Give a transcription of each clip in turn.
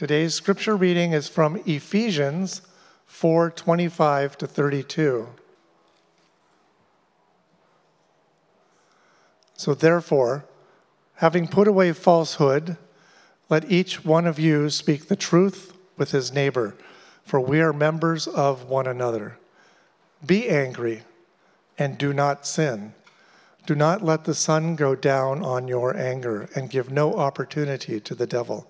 Today's scripture reading is from Ephesians 4:25 to 32. So therefore, having put away falsehood, let each one of you speak the truth with his neighbor, for we are members of one another. Be angry and do not sin. Do not let the sun go down on your anger and give no opportunity to the devil.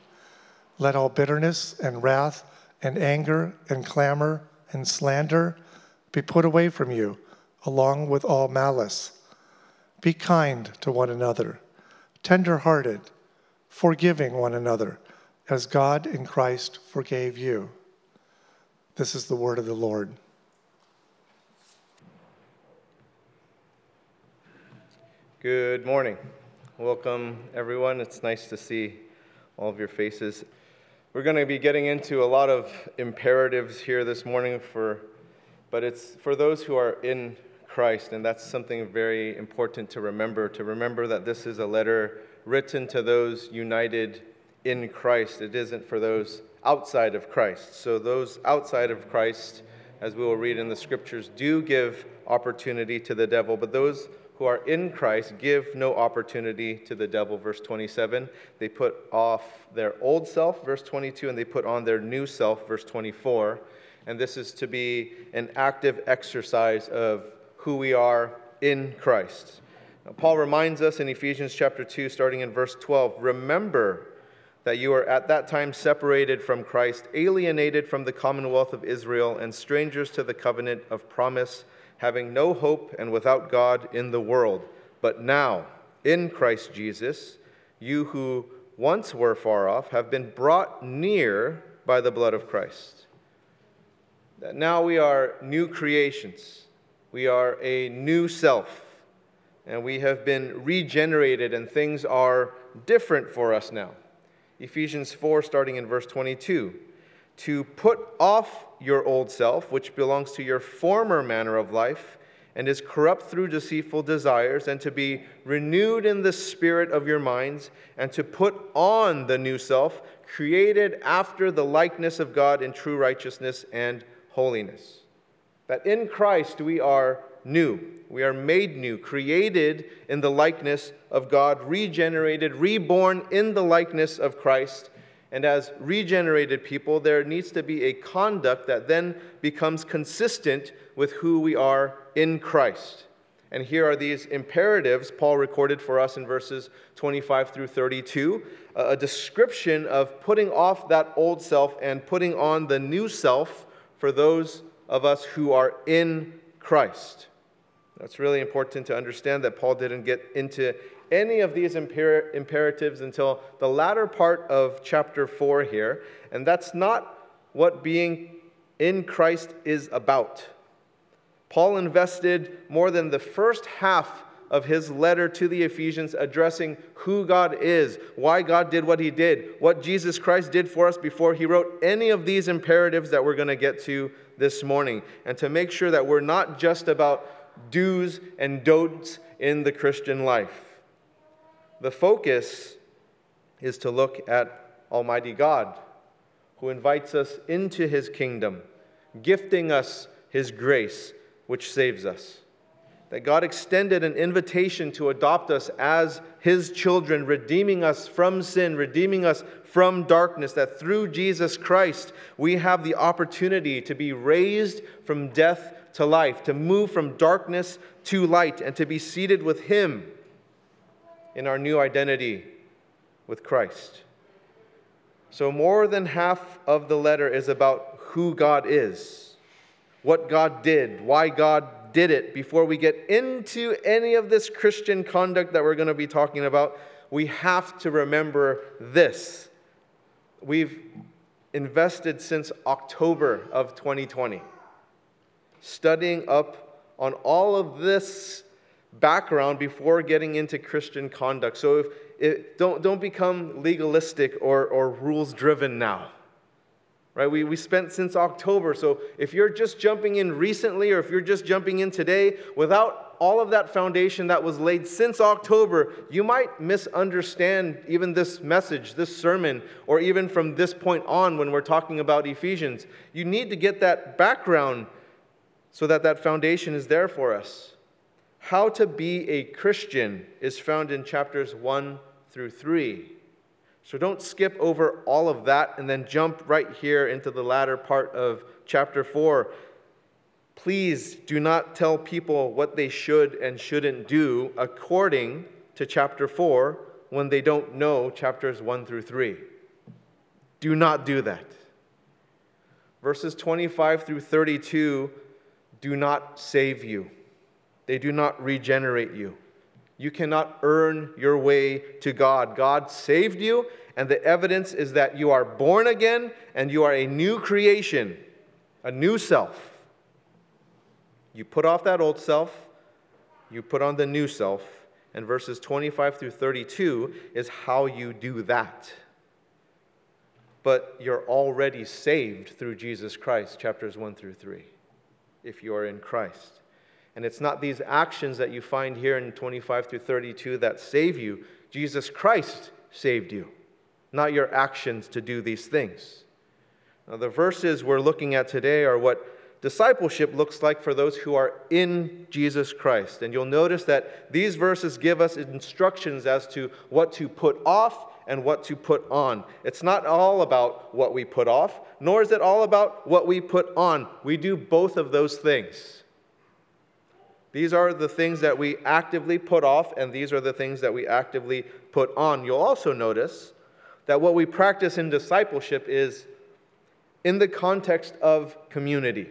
Let all bitterness and wrath and anger and clamor and slander be put away from you, along with all malice. Be kind to one another, tender hearted, forgiving one another, as God in Christ forgave you. This is the word of the Lord. Good morning. Welcome, everyone. It's nice to see all of your faces. We're going to be getting into a lot of imperatives here this morning for but it's for those who are in Christ and that's something very important to remember to remember that this is a letter written to those united in Christ. It isn't for those outside of Christ. So those outside of Christ as we will read in the scriptures do give opportunity to the devil, but those who are in Christ give no opportunity to the devil, verse 27. They put off their old self, verse 22, and they put on their new self, verse 24. And this is to be an active exercise of who we are in Christ. Now, Paul reminds us in Ephesians chapter 2, starting in verse 12 remember that you are at that time separated from Christ, alienated from the commonwealth of Israel, and strangers to the covenant of promise having no hope and without God in the world. But now, in Christ Jesus, you who once were far off have been brought near by the blood of Christ. That now we are new creations, we are a new self, and we have been regenerated, and things are different for us now. Ephesians 4, starting in verse 22 to put off your old self, which belongs to your former manner of life and is corrupt through deceitful desires, and to be renewed in the spirit of your minds, and to put on the new self, created after the likeness of God in true righteousness and holiness. That in Christ we are new. We are made new, created in the likeness of God, regenerated, reborn in the likeness of Christ and as regenerated people, there needs to be a conduct that then becomes consistent with who we are in Christ. And here are these imperatives Paul recorded for us in verses 25 through 32 a description of putting off that old self and putting on the new self for those of us who are in Christ. That's really important to understand that Paul didn't get into any of these imper- imperatives until the latter part of chapter 4 here. And that's not what being in Christ is about. Paul invested more than the first half of his letter to the Ephesians addressing who God is, why God did what he did, what Jesus Christ did for us before he wrote any of these imperatives that we're going to get to this morning, and to make sure that we're not just about do's and don'ts in the Christian life. The focus is to look at Almighty God, who invites us into his kingdom, gifting us his grace, which saves us. That God extended an invitation to adopt us as his children, redeeming us from sin, redeeming us from darkness. That through Jesus Christ, we have the opportunity to be raised from death to life, to move from darkness to light, and to be seated with him in our new identity with Christ. So, more than half of the letter is about who God is, what God did, why God did it. Before we get into any of this Christian conduct that we're going to be talking about, we have to remember this. We've invested since October of 2020, studying up on all of this background before getting into Christian conduct. So if, it, don't, don't become legalistic or, or rules driven now. Right? We, we spent since October. So if you're just jumping in recently or if you're just jumping in today without all of that foundation that was laid since October, you might misunderstand even this message, this sermon, or even from this point on when we're talking about Ephesians. You need to get that background so that that foundation is there for us. How to be a Christian is found in chapters 1 through 3. So don't skip over all of that and then jump right here into the latter part of chapter 4. Please do not tell people what they should and shouldn't do according to chapter 4 when they don't know chapters 1 through 3. Do not do that. Verses 25 through 32 do not save you, they do not regenerate you. You cannot earn your way to God. God saved you, and the evidence is that you are born again and you are a new creation, a new self. You put off that old self, you put on the new self, and verses 25 through 32 is how you do that. But you're already saved through Jesus Christ, chapters 1 through 3, if you are in Christ. And it's not these actions that you find here in 25 through 32 that save you. Jesus Christ saved you, not your actions to do these things. Now, the verses we're looking at today are what discipleship looks like for those who are in Jesus Christ. And you'll notice that these verses give us instructions as to what to put off and what to put on. It's not all about what we put off, nor is it all about what we put on. We do both of those things. These are the things that we actively put off, and these are the things that we actively put on. You'll also notice that what we practice in discipleship is in the context of community.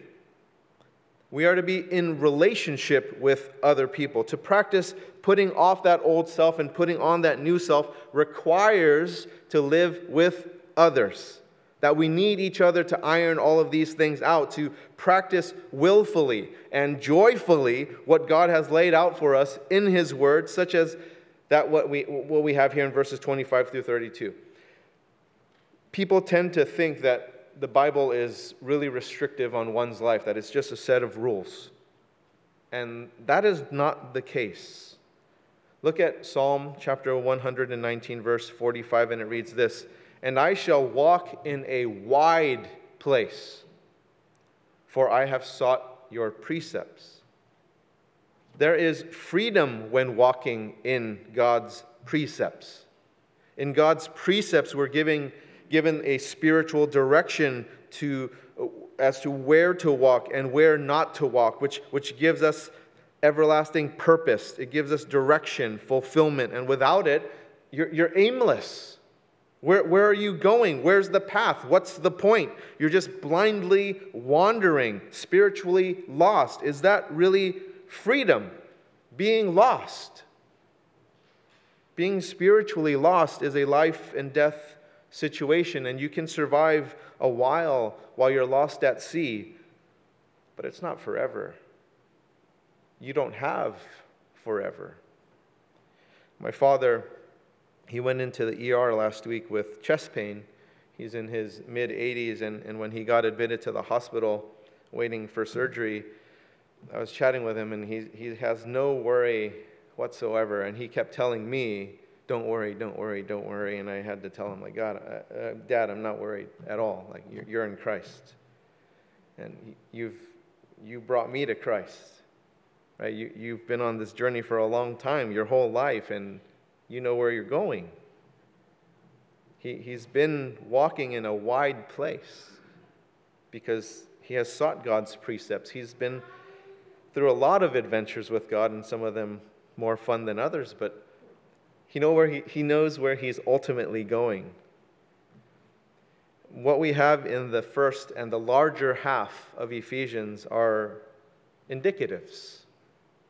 We are to be in relationship with other people. To practice putting off that old self and putting on that new self requires to live with others that we need each other to iron all of these things out, to practice willfully and joyfully what God has laid out for us in His Word, such as that what we, what we have here in verses 25 through 32. People tend to think that the Bible is really restrictive on one's life, that it's just a set of rules. And that is not the case. Look at Psalm chapter 119, verse 45, and it reads this and I shall walk in a wide place, for I have sought your precepts. There is freedom when walking in God's precepts. In God's precepts, we're giving, given a spiritual direction to, as to where to walk and where not to walk, which, which gives us everlasting purpose. It gives us direction, fulfillment, and without it, you're, you're aimless. Where, where are you going? Where's the path? What's the point? You're just blindly wandering, spiritually lost. Is that really freedom? Being lost. Being spiritually lost is a life and death situation, and you can survive a while while you're lost at sea, but it's not forever. You don't have forever. My father he went into the ER last week with chest pain. He's in his mid 80s, and, and when he got admitted to the hospital waiting for surgery, I was chatting with him, and he, he has no worry whatsoever. And he kept telling me, Don't worry, don't worry, don't worry. And I had to tell him, like, God, uh, uh, Dad, I'm not worried at all. Like, you're, you're in Christ. And you've you brought me to Christ. Right? You, you've been on this journey for a long time, your whole life, and you know where you're going. He, he's been walking in a wide place because he has sought God's precepts. He's been through a lot of adventures with God, and some of them more fun than others, but he, know where he, he knows where he's ultimately going. What we have in the first and the larger half of Ephesians are indicatives.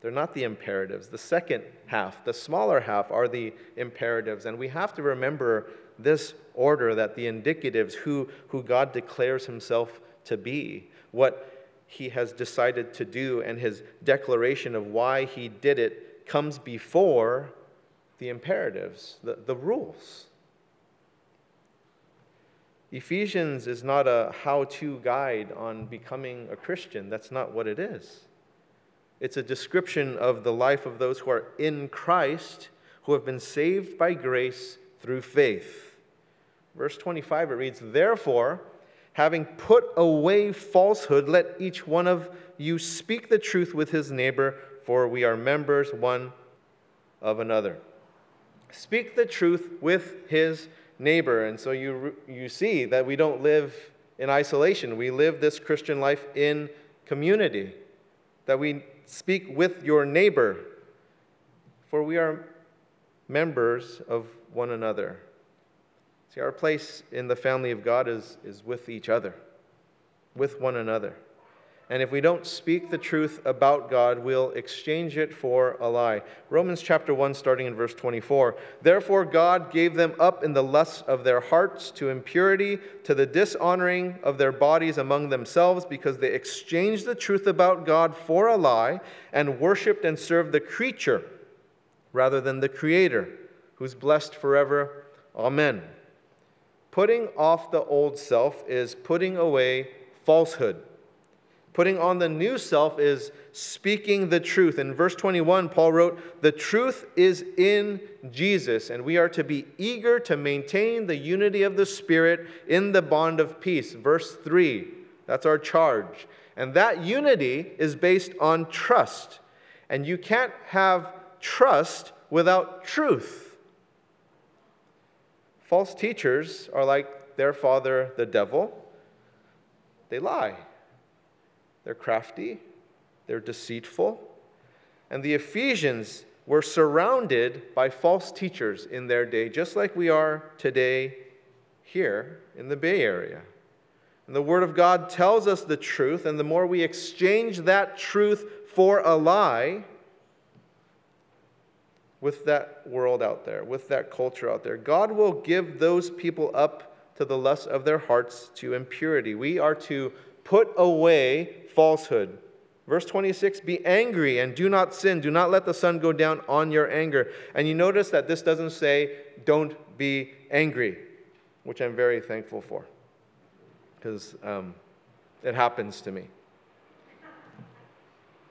They're not the imperatives. The second half, the smaller half, are the imperatives. And we have to remember this order, that the indicatives, who, who God declares himself to be, what he has decided to do, and his declaration of why he did it comes before the imperatives, the, the rules. Ephesians is not a how to guide on becoming a Christian. That's not what it is. It's a description of the life of those who are in Christ, who have been saved by grace through faith. Verse 25, it reads, Therefore, having put away falsehood, let each one of you speak the truth with his neighbor, for we are members one of another. Speak the truth with his neighbor. And so you, you see that we don't live in isolation. We live this Christian life in community, that we speak with your neighbor, for we are members of one another. See, our place in the family of God is, is with each other, with one another. And if we don't speak the truth about God, we'll exchange it for a lie. Romans chapter 1, starting in verse 24. Therefore, God gave them up in the lusts of their hearts to impurity, to the dishonoring of their bodies among themselves, because they exchanged the truth about God for a lie and worshiped and served the creature rather than the Creator, who's blessed forever. Amen. Putting off the old self is putting away falsehood. Putting on the new self is speaking the truth. In verse 21, Paul wrote, The truth is in Jesus, and we are to be eager to maintain the unity of the Spirit in the bond of peace. Verse 3, that's our charge. And that unity is based on trust. And you can't have trust without truth. False teachers are like their father, the devil, they lie. They're crafty, they're deceitful. And the Ephesians were surrounded by false teachers in their day, just like we are today here in the Bay Area. And the Word of God tells us the truth, and the more we exchange that truth for a lie with that world out there, with that culture out there, God will give those people up to the lust of their hearts to impurity. We are to put away falsehood. Verse 26 Be angry and do not sin. Do not let the sun go down on your anger. And you notice that this doesn't say, Don't be angry, which I'm very thankful for because um, it happens to me.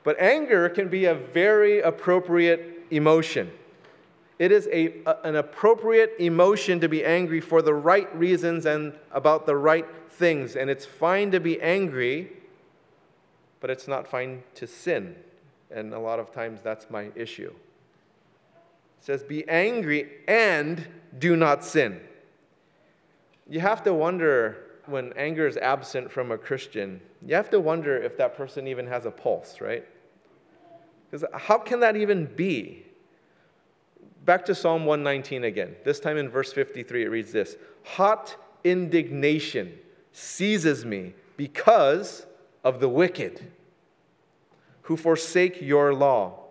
But anger can be a very appropriate emotion. It is a, an appropriate emotion to be angry for the right reasons and about the right things. And it's fine to be angry but it's not fine to sin. And a lot of times that's my issue. It says, Be angry and do not sin. You have to wonder when anger is absent from a Christian, you have to wonder if that person even has a pulse, right? Because how can that even be? Back to Psalm 119 again. This time in verse 53, it reads this Hot indignation seizes me because of the wicked who forsake your law.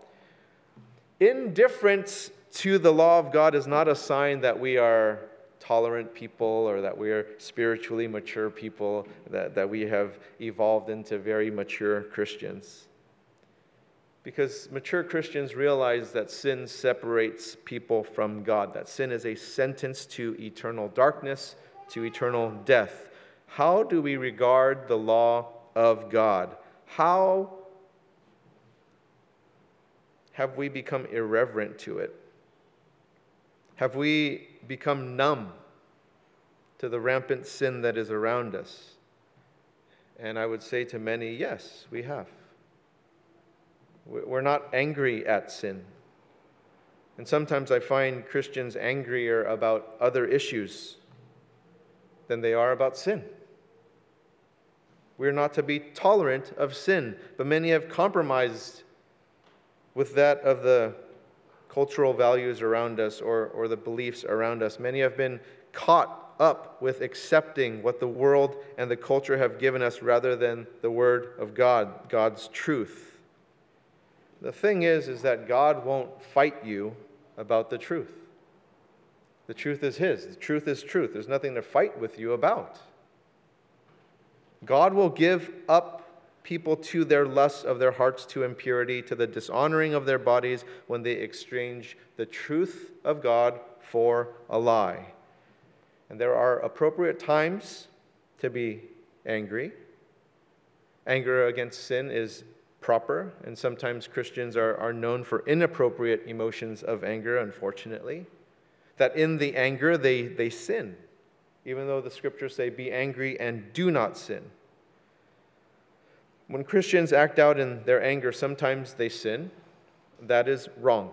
Indifference to the law of God is not a sign that we are tolerant people or that we are spiritually mature people, that, that we have evolved into very mature Christians. Because mature Christians realize that sin separates people from God, that sin is a sentence to eternal darkness, to eternal death. How do we regard the law of God? How have we become irreverent to it? Have we become numb to the rampant sin that is around us? And I would say to many, yes, we have. We're not angry at sin. And sometimes I find Christians angrier about other issues than they are about sin. We're not to be tolerant of sin, but many have compromised with that of the cultural values around us or, or the beliefs around us. Many have been caught up with accepting what the world and the culture have given us rather than the Word of God, God's truth. The thing is, is that God won't fight you about the truth. The truth is His. The truth is truth. There's nothing to fight with you about. God will give up people to their lusts of their hearts to impurity, to the dishonoring of their bodies when they exchange the truth of God for a lie. And there are appropriate times to be angry. Anger against sin is proper, and sometimes Christians are, are known for inappropriate emotions of anger, unfortunately. That in the anger they, they sin, even though the scriptures say, Be angry and do not sin. When Christians act out in their anger, sometimes they sin. That is wrong.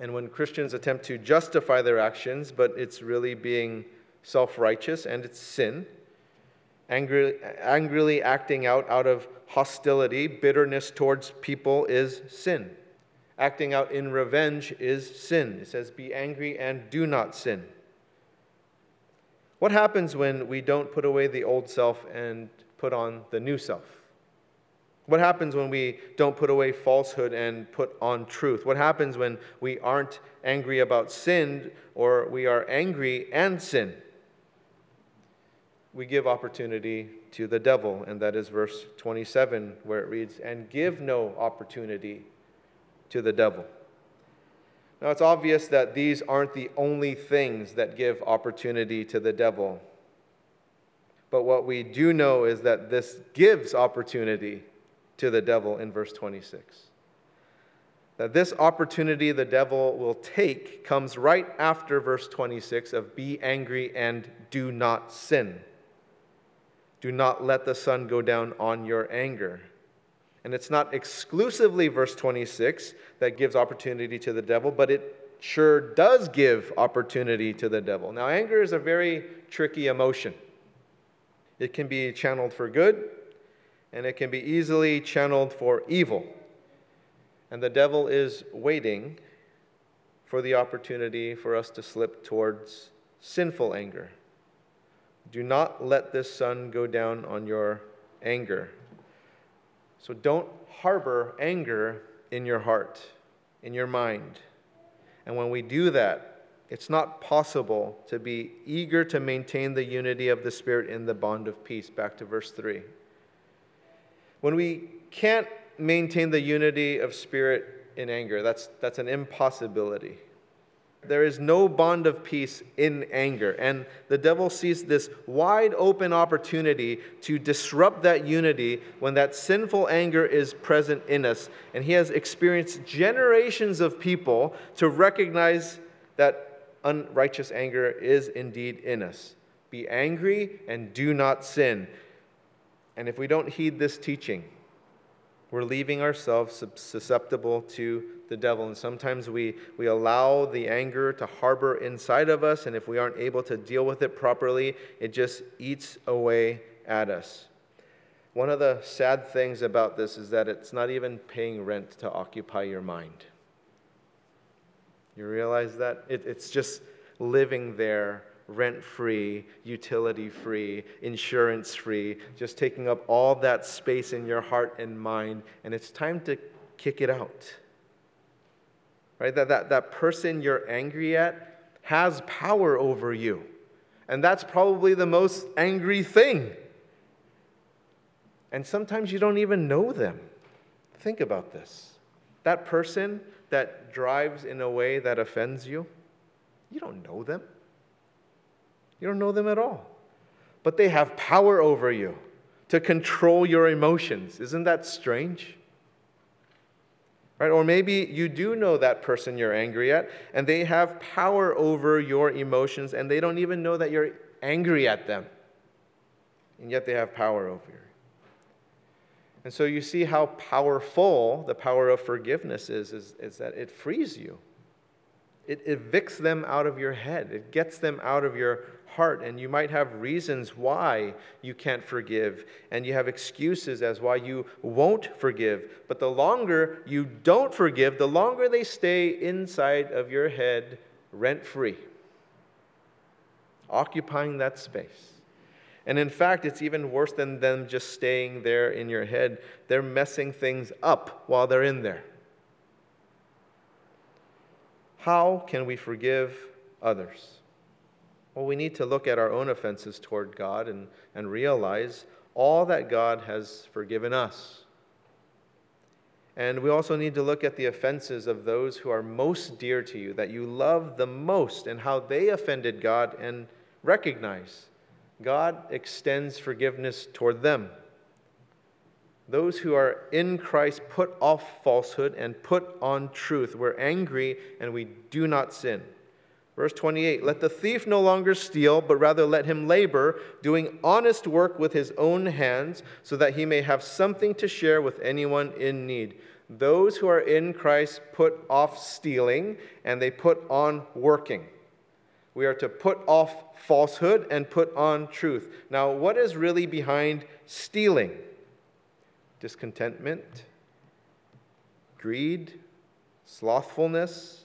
And when Christians attempt to justify their actions, but it's really being self righteous and it's sin, angry, angrily acting out out of hostility, bitterness towards people is sin. Acting out in revenge is sin. It says, Be angry and do not sin. What happens when we don't put away the old self and put on the new self? What happens when we don't put away falsehood and put on truth? What happens when we aren't angry about sin or we are angry and sin? We give opportunity to the devil, and that is verse 27, where it reads, And give no opportunity to the devil. Now, it's obvious that these aren't the only things that give opportunity to the devil. But what we do know is that this gives opportunity to the devil in verse 26. That this opportunity the devil will take comes right after verse 26 of be angry and do not sin. Do not let the sun go down on your anger. And it's not exclusively verse 26 that gives opportunity to the devil, but it sure does give opportunity to the devil. Now, anger is a very tricky emotion. It can be channeled for good, and it can be easily channeled for evil. And the devil is waiting for the opportunity for us to slip towards sinful anger. Do not let this sun go down on your anger. So don't harbor anger in your heart, in your mind. And when we do that, it's not possible to be eager to maintain the unity of the Spirit in the bond of peace. Back to verse 3. When we can't maintain the unity of spirit in anger, that's, that's an impossibility. There is no bond of peace in anger. And the devil sees this wide open opportunity to disrupt that unity when that sinful anger is present in us. And he has experienced generations of people to recognize that unrighteous anger is indeed in us. Be angry and do not sin. And if we don't heed this teaching, we're leaving ourselves susceptible to the devil. And sometimes we, we allow the anger to harbor inside of us, and if we aren't able to deal with it properly, it just eats away at us. One of the sad things about this is that it's not even paying rent to occupy your mind. You realize that? It, it's just living there rent free, utility free, insurance free, just taking up all that space in your heart and mind, and it's time to kick it out. Right? That, that, that person you're angry at has power over you. And that's probably the most angry thing. And sometimes you don't even know them. Think about this. That person that drives in a way that offends you, you don't know them. You don't know them at all. But they have power over you to control your emotions. Isn't that strange? Right? Or maybe you do know that person you're angry at, and they have power over your emotions, and they don't even know that you're angry at them. And yet they have power over you. And so you see how powerful the power of forgiveness is, is, is that it frees you. It evicts them out of your head. It gets them out of your heart, and you might have reasons why you can't forgive, and you have excuses as why you won't forgive. But the longer you don't forgive, the longer they stay inside of your head rent free, occupying that space. And in fact, it's even worse than them just staying there in your head. They're messing things up while they're in there. How can we forgive others? Well, we need to look at our own offenses toward God and, and realize all that God has forgiven us. And we also need to look at the offenses of those who are most dear to you, that you love the most, and how they offended God, and recognize God extends forgiveness toward them. Those who are in Christ put off falsehood and put on truth. We're angry and we do not sin. Verse 28 Let the thief no longer steal, but rather let him labor, doing honest work with his own hands, so that he may have something to share with anyone in need. Those who are in Christ put off stealing and they put on working. We are to put off falsehood and put on truth. Now, what is really behind stealing? Discontentment, greed, slothfulness,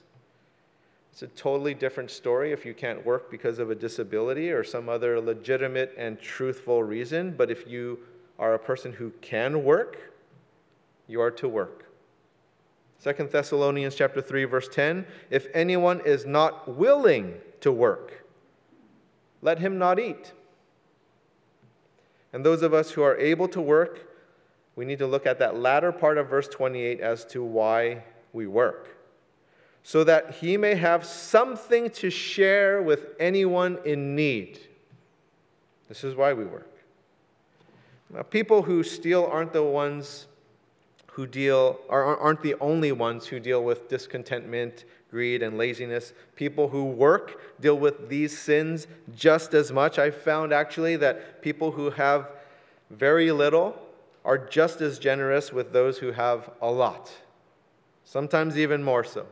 it's a totally different story if you can't work because of a disability or some other legitimate and truthful reason. But if you are a person who can work, you are to work. 2 Thessalonians chapter 3 verse 10, if anyone is not willing to work, let him not eat. And those of us who are able to work, we need to look at that latter part of verse 28 as to why we work so that he may have something to share with anyone in need. This is why we work. Now, people who steal aren't the ones who deal, aren't the only ones who deal with discontentment, greed, and laziness. People who work deal with these sins just as much. I found actually that people who have very little are just as generous with those who have a lot, sometimes even more so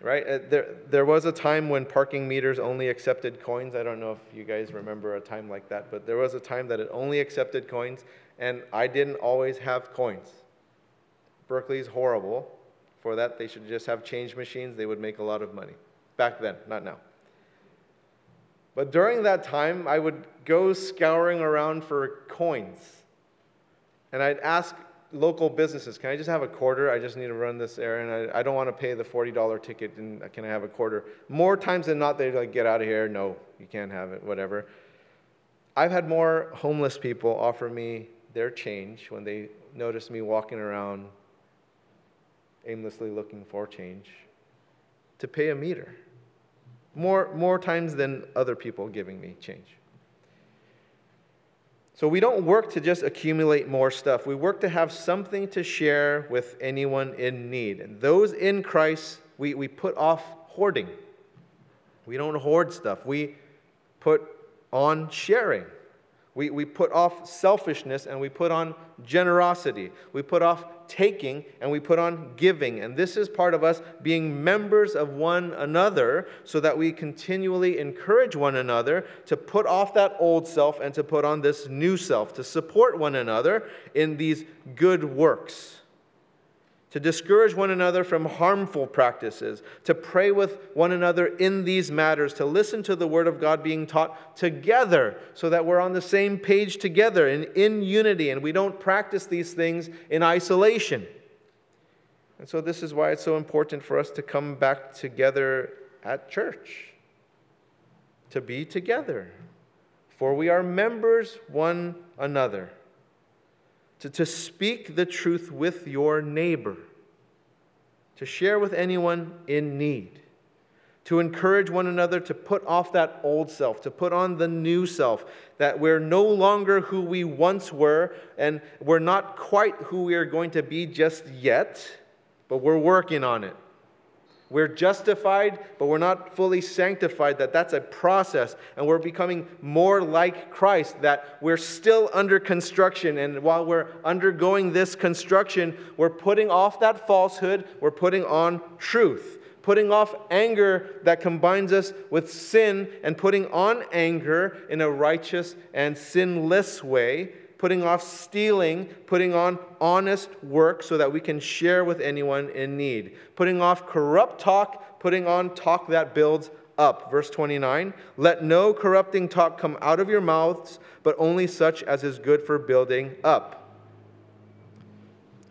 right? Uh, there, there was a time when parking meters only accepted coins. I don't know if you guys remember a time like that, but there was a time that it only accepted coins, and I didn't always have coins. Berkeley's horrible. For that, they should just have change machines. They would make a lot of money. Back then, not now. But during that time, I would go scouring around for coins. And I'd ask local businesses, can I just have a quarter? I just need to run this errand. I, I don't want to pay the $40 ticket, and can I have a quarter? More times than not, they like, get out of here. No, you can't have it, whatever. I've had more homeless people offer me their change when they notice me walking around aimlessly looking for change to pay a meter. More, more times than other people giving me change. So we don't work to just accumulate more stuff. We work to have something to share with anyone in need. And those in Christ, we, we put off hoarding. We don't hoard stuff. We put on sharing. We, we put off selfishness and we put on generosity. We put off taking and we put on giving. And this is part of us being members of one another so that we continually encourage one another to put off that old self and to put on this new self, to support one another in these good works to discourage one another from harmful practices, to pray with one another in these matters, to listen to the Word of God being taught together so that we're on the same page together and in unity, and we don't practice these things in isolation. And so, this is why it's so important for us to come back together at church, to be together, for we are members one another to, to speak the truth with your neighbor, to share with anyone in need, to encourage one another to put off that old self, to put on the new self, that we're no longer who we once were, and we're not quite who we are going to be just yet, but we're working on it. We're justified, but we're not fully sanctified. That that's a process, and we're becoming more like Christ. That we're still under construction, and while we're undergoing this construction, we're putting off that falsehood. We're putting on truth, putting off anger that combines us with sin, and putting on anger in a righteous and sinless way putting off stealing, putting on honest work so that we can share with anyone in need, putting off corrupt talk, putting on talk that builds up. Verse 29 Let no corrupting talk come out of your mouths, but only such as is good for building up.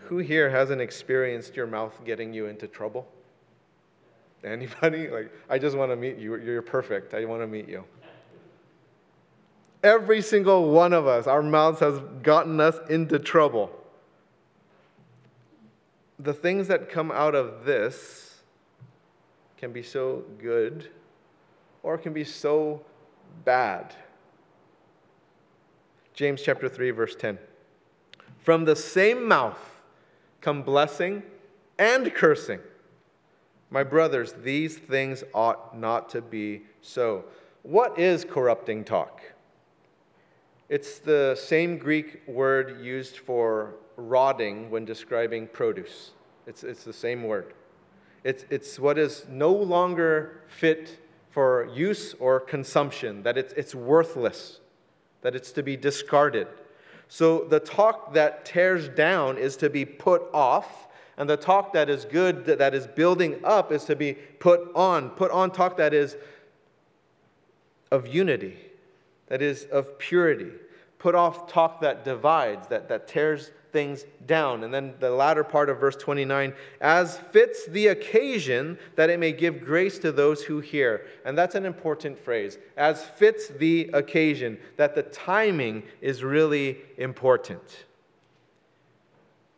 Who here hasn't experienced your mouth getting you into trouble? Anybody? Like, I just want to meet you. You're perfect. I want to meet you. Every single one of us, our mouths has gotten us into trouble. The things that come out of this can be so good or can be so bad. James chapter 3 verse 10. From the same mouth come blessing and cursing. My brothers, these things ought not to be so. What is corrupting talk? It's the same Greek word used for rotting when describing produce. It's, it's the same word. It's, it's what is no longer fit for use or consumption, that it's, it's worthless, that it's to be discarded. So the talk that tears down is to be put off, and the talk that is good, that is building up, is to be put on. Put on talk that is of unity, that is of purity. Put off talk that divides, that, that tears things down. And then the latter part of verse 29 as fits the occasion that it may give grace to those who hear. And that's an important phrase. As fits the occasion, that the timing is really important.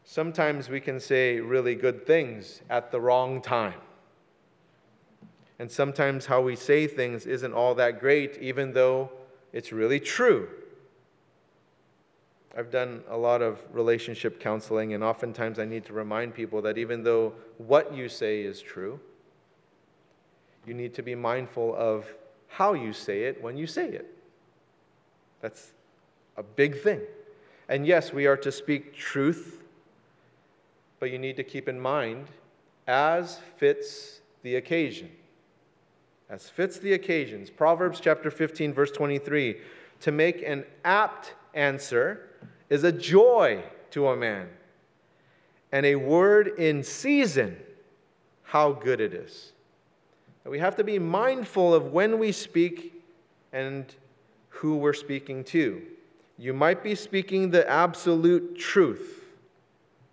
Sometimes we can say really good things at the wrong time. And sometimes how we say things isn't all that great, even though it's really true. I've done a lot of relationship counseling, and oftentimes I need to remind people that even though what you say is true, you need to be mindful of how you say it when you say it. That's a big thing. And yes, we are to speak truth, but you need to keep in mind as fits the occasion. As fits the occasions. Proverbs chapter 15, verse 23 to make an apt answer is a joy to a man, and a word in season, how good it is. we have to be mindful of when we speak and who we're speaking to. You might be speaking the absolute truth,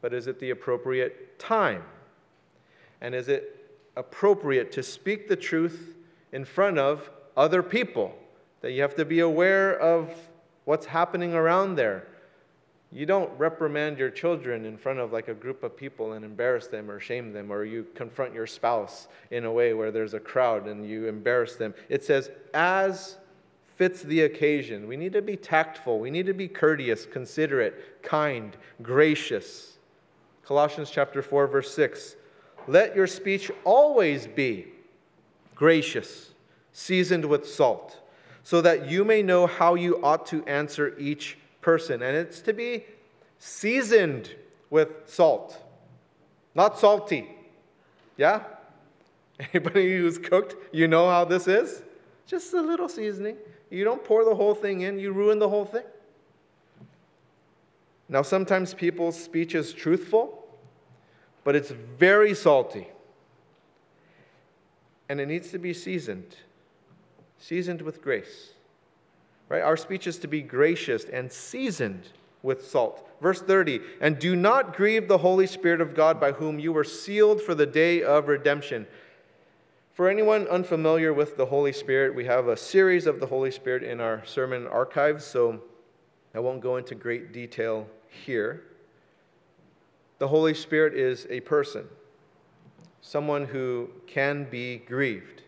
but is it the appropriate time? And is it appropriate to speak the truth in front of other people? That you have to be aware of what's happening around there. You don't reprimand your children in front of like a group of people and embarrass them or shame them, or you confront your spouse in a way where there's a crowd and you embarrass them. It says, as fits the occasion. We need to be tactful, we need to be courteous, considerate, kind, gracious. Colossians chapter 4 verse 6. Let your speech always be gracious, seasoned with salt, so that you may know how you ought to answer each person, and it's to be seasoned with salt, not salty. Yeah? Anybody who's cooked, you know how this is? Just a little seasoning. You don't pour the whole thing in, you ruin the whole thing. Now, sometimes people's speech is truthful, but it's very salty. And it needs to be seasoned, seasoned with grace. Right? Our speech is to be gracious and seasoned with salt. Verse 30 And do not grieve the Holy Spirit of God by whom you were sealed for the day of redemption. For anyone unfamiliar with the Holy Spirit, we have a series of the Holy Spirit in our sermon archives, so I won't go into great detail here. The Holy Spirit is a person, someone who can be grieved.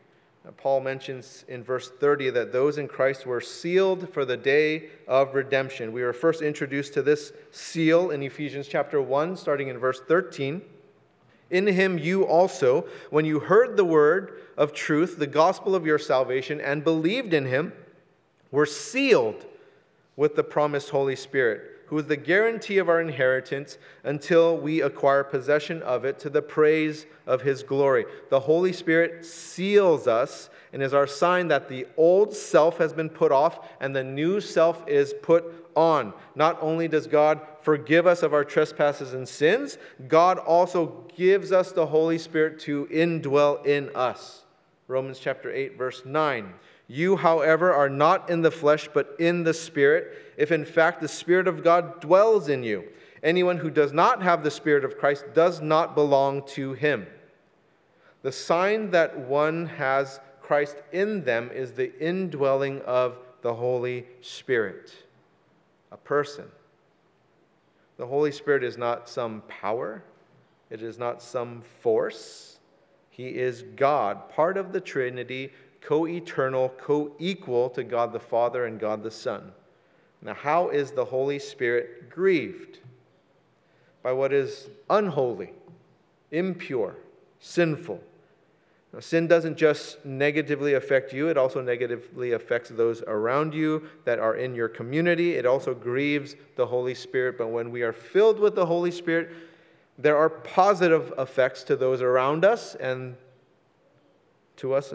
Paul mentions in verse 30 that those in Christ were sealed for the day of redemption. We were first introduced to this seal in Ephesians chapter 1, starting in verse 13. In him you also, when you heard the word of truth, the gospel of your salvation, and believed in him, were sealed with the promised Holy Spirit who is the guarantee of our inheritance until we acquire possession of it to the praise of his glory. The Holy Spirit seals us and is our sign that the old self has been put off and the new self is put on. Not only does God forgive us of our trespasses and sins, God also gives us the Holy Spirit to indwell in us. Romans chapter 8 verse 9. You, however, are not in the flesh, but in the Spirit, if in fact the Spirit of God dwells in you. Anyone who does not have the Spirit of Christ does not belong to him. The sign that one has Christ in them is the indwelling of the Holy Spirit, a person. The Holy Spirit is not some power, it is not some force. He is God, part of the Trinity, co eternal, co equal to God the Father and God the Son. Now, how is the Holy Spirit grieved? By what is unholy, impure, sinful. Now, sin doesn't just negatively affect you, it also negatively affects those around you that are in your community. It also grieves the Holy Spirit. But when we are filled with the Holy Spirit, there are positive effects to those around us and to us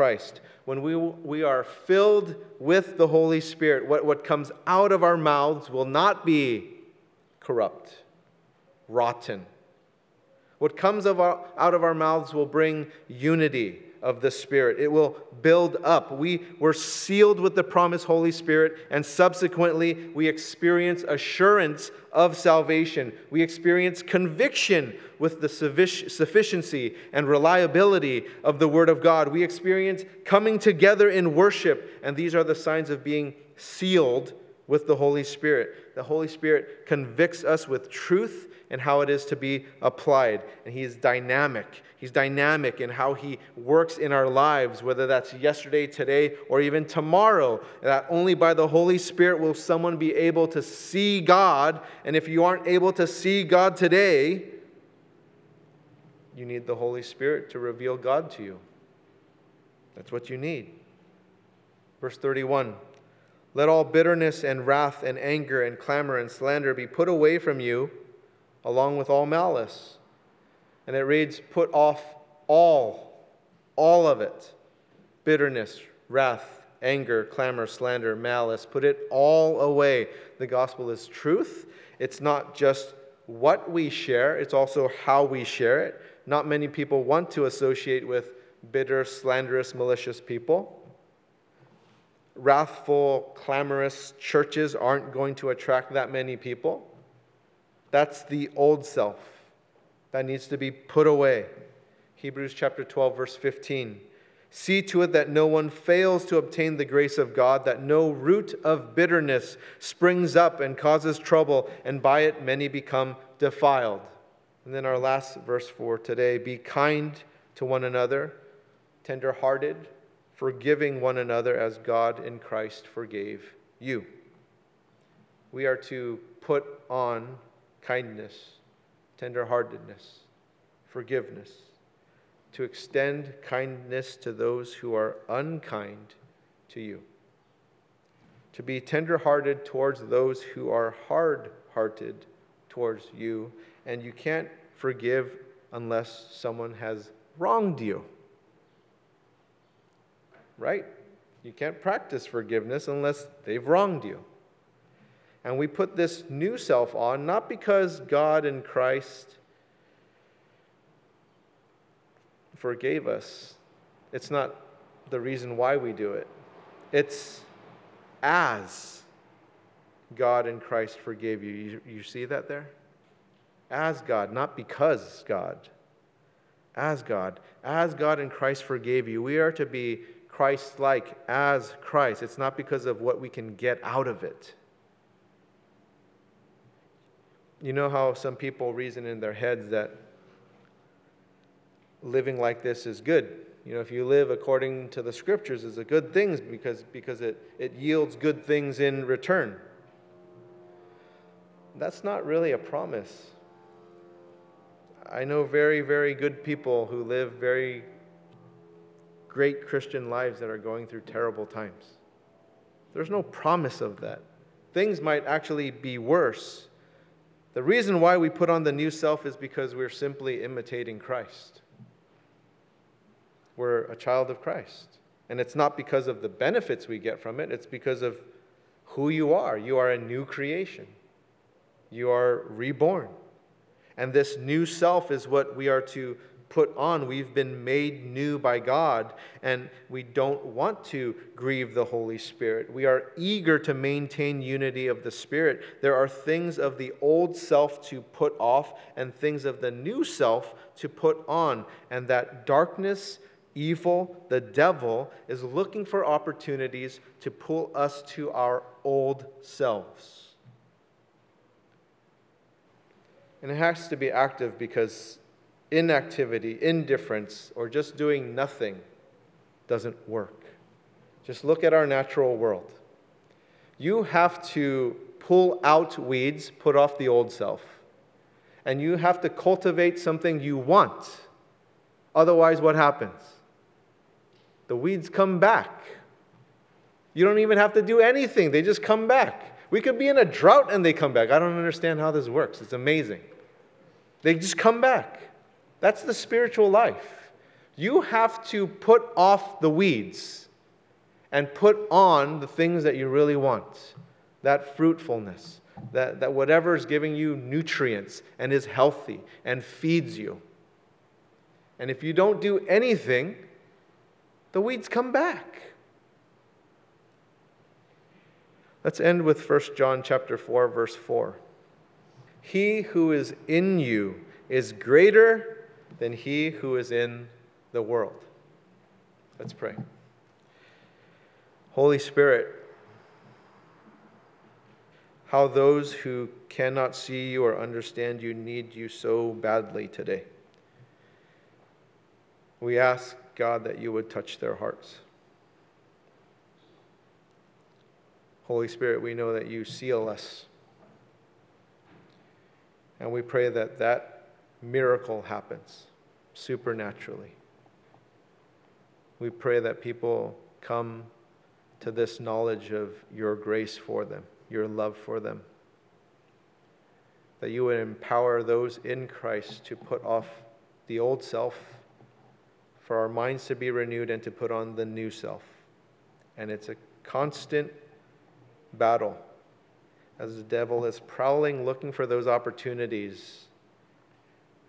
Christ. When we, we are filled with the Holy Spirit, what, what comes out of our mouths will not be corrupt, rotten what comes of our, out of our mouths will bring unity of the Spirit. It will build up. We were sealed with the promised Holy Spirit, and subsequently, we experience assurance of salvation. We experience conviction with the sufficiency and reliability of the Word of God. We experience coming together in worship, and these are the signs of being sealed with the Holy Spirit. The Holy Spirit convicts us with truth and how it is to be applied. And He is dynamic. He's dynamic in how He works in our lives, whether that's yesterday, today, or even tomorrow. That only by the Holy Spirit will someone be able to see God. And if you aren't able to see God today, you need the Holy Spirit to reveal God to you. That's what you need. Verse 31 Let all bitterness and wrath and anger and clamor and slander be put away from you along with all malice. And it reads, Put off all, all of it bitterness, wrath, anger, clamor, slander, malice. Put it all away. The gospel is truth. It's not just what we share, it's also how we share it. Not many people want to associate with bitter, slanderous, malicious people. Wrathful, clamorous churches aren't going to attract that many people. That's the old self that needs to be put away. Hebrews chapter 12, verse 15. See to it that no one fails to obtain the grace of God, that no root of bitterness springs up and causes trouble, and by it many become defiled. And then our last verse for today be kind to one another, tenderhearted, forgiving one another as God in Christ forgave you. We are to put on kindness, tenderheartedness, forgiveness, to extend kindness to those who are unkind to you, to be tenderhearted towards those who are hard hearted towards you, and you can't forgive unless someone has wronged you. Right? You can't practice forgiveness unless they've wronged you. And we put this new self on not because God in Christ forgave us. It's not the reason why we do it. It's as God in Christ forgave you. You, you see that there? As God, not because God. As God. As God in Christ forgave you. We are to be Christ like as Christ. It's not because of what we can get out of it. You know how some people reason in their heads that living like this is good. You know, if you live according to the scriptures, it's a good thing because, because it, it yields good things in return. That's not really a promise. I know very, very good people who live very great Christian lives that are going through terrible times. There's no promise of that. Things might actually be worse the reason why we put on the new self is because we're simply imitating Christ. We're a child of Christ. And it's not because of the benefits we get from it, it's because of who you are. You are a new creation, you are reborn. And this new self is what we are to put on. We've been made new by God, and we don't want to grieve the Holy Spirit. We are eager to maintain unity of the Spirit. There are things of the old self to put off, and things of the new self to put on. And that darkness, evil, the devil is looking for opportunities to pull us to our old selves. And it has to be active because inactivity, indifference, or just doing nothing doesn't work. Just look at our natural world. You have to pull out weeds, put off the old self, and you have to cultivate something you want. Otherwise, what happens? The weeds come back. You don't even have to do anything, they just come back. We could be in a drought and they come back. I don't understand how this works. It's amazing. They just come back. That's the spiritual life. You have to put off the weeds and put on the things that you really want that fruitfulness, that, that whatever is giving you nutrients and is healthy and feeds you. And if you don't do anything, the weeds come back. Let's end with 1 John chapter 4 verse 4. He who is in you is greater than he who is in the world. Let's pray. Holy Spirit, how those who cannot see you or understand you need you so badly today. We ask, God, that you would touch their hearts. Holy Spirit, we know that you seal us. And we pray that that miracle happens supernaturally. We pray that people come to this knowledge of your grace for them, your love for them. That you would empower those in Christ to put off the old self, for our minds to be renewed and to put on the new self. And it's a constant battle as the devil is prowling looking for those opportunities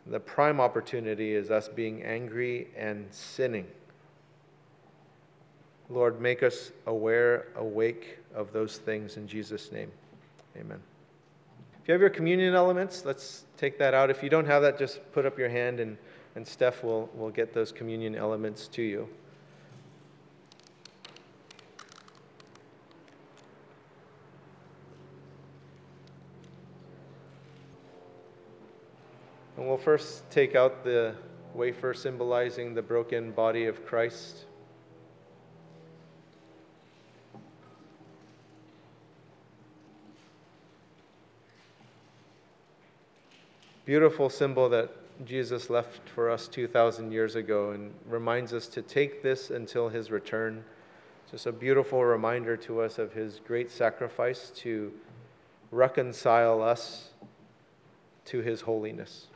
the prime opportunity is us being angry and sinning. Lord, make us aware, awake of those things in Jesus' name. Amen. If you have your communion elements, let's take that out. If you don't have that, just put up your hand and, and Steph will, will get those communion elements to you. First take out the wafer symbolizing the broken body of Christ. Beautiful symbol that Jesus left for us 2,000 years ago and reminds us to take this until his return. Just a beautiful reminder to us of his great sacrifice to reconcile us to his holiness.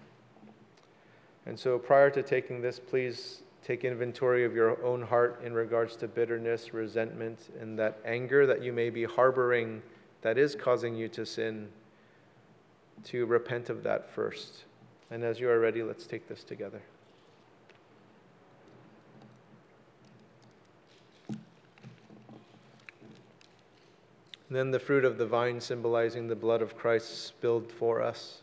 And so, prior to taking this, please take inventory of your own heart in regards to bitterness, resentment, and that anger that you may be harboring that is causing you to sin, to repent of that first. And as you are ready, let's take this together. Then the fruit of the vine symbolizing the blood of Christ spilled for us,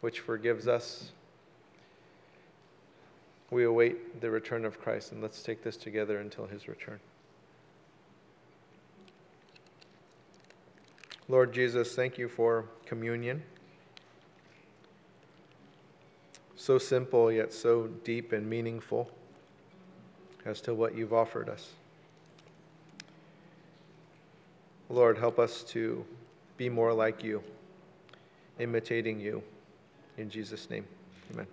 which forgives us we await the return of Christ. And let's take this together until his return. Lord Jesus, thank you for communion. So simple, yet so deep and meaningful as to what you've offered us. Lord, help us to be more like you, imitating you. In Jesus' name, amen.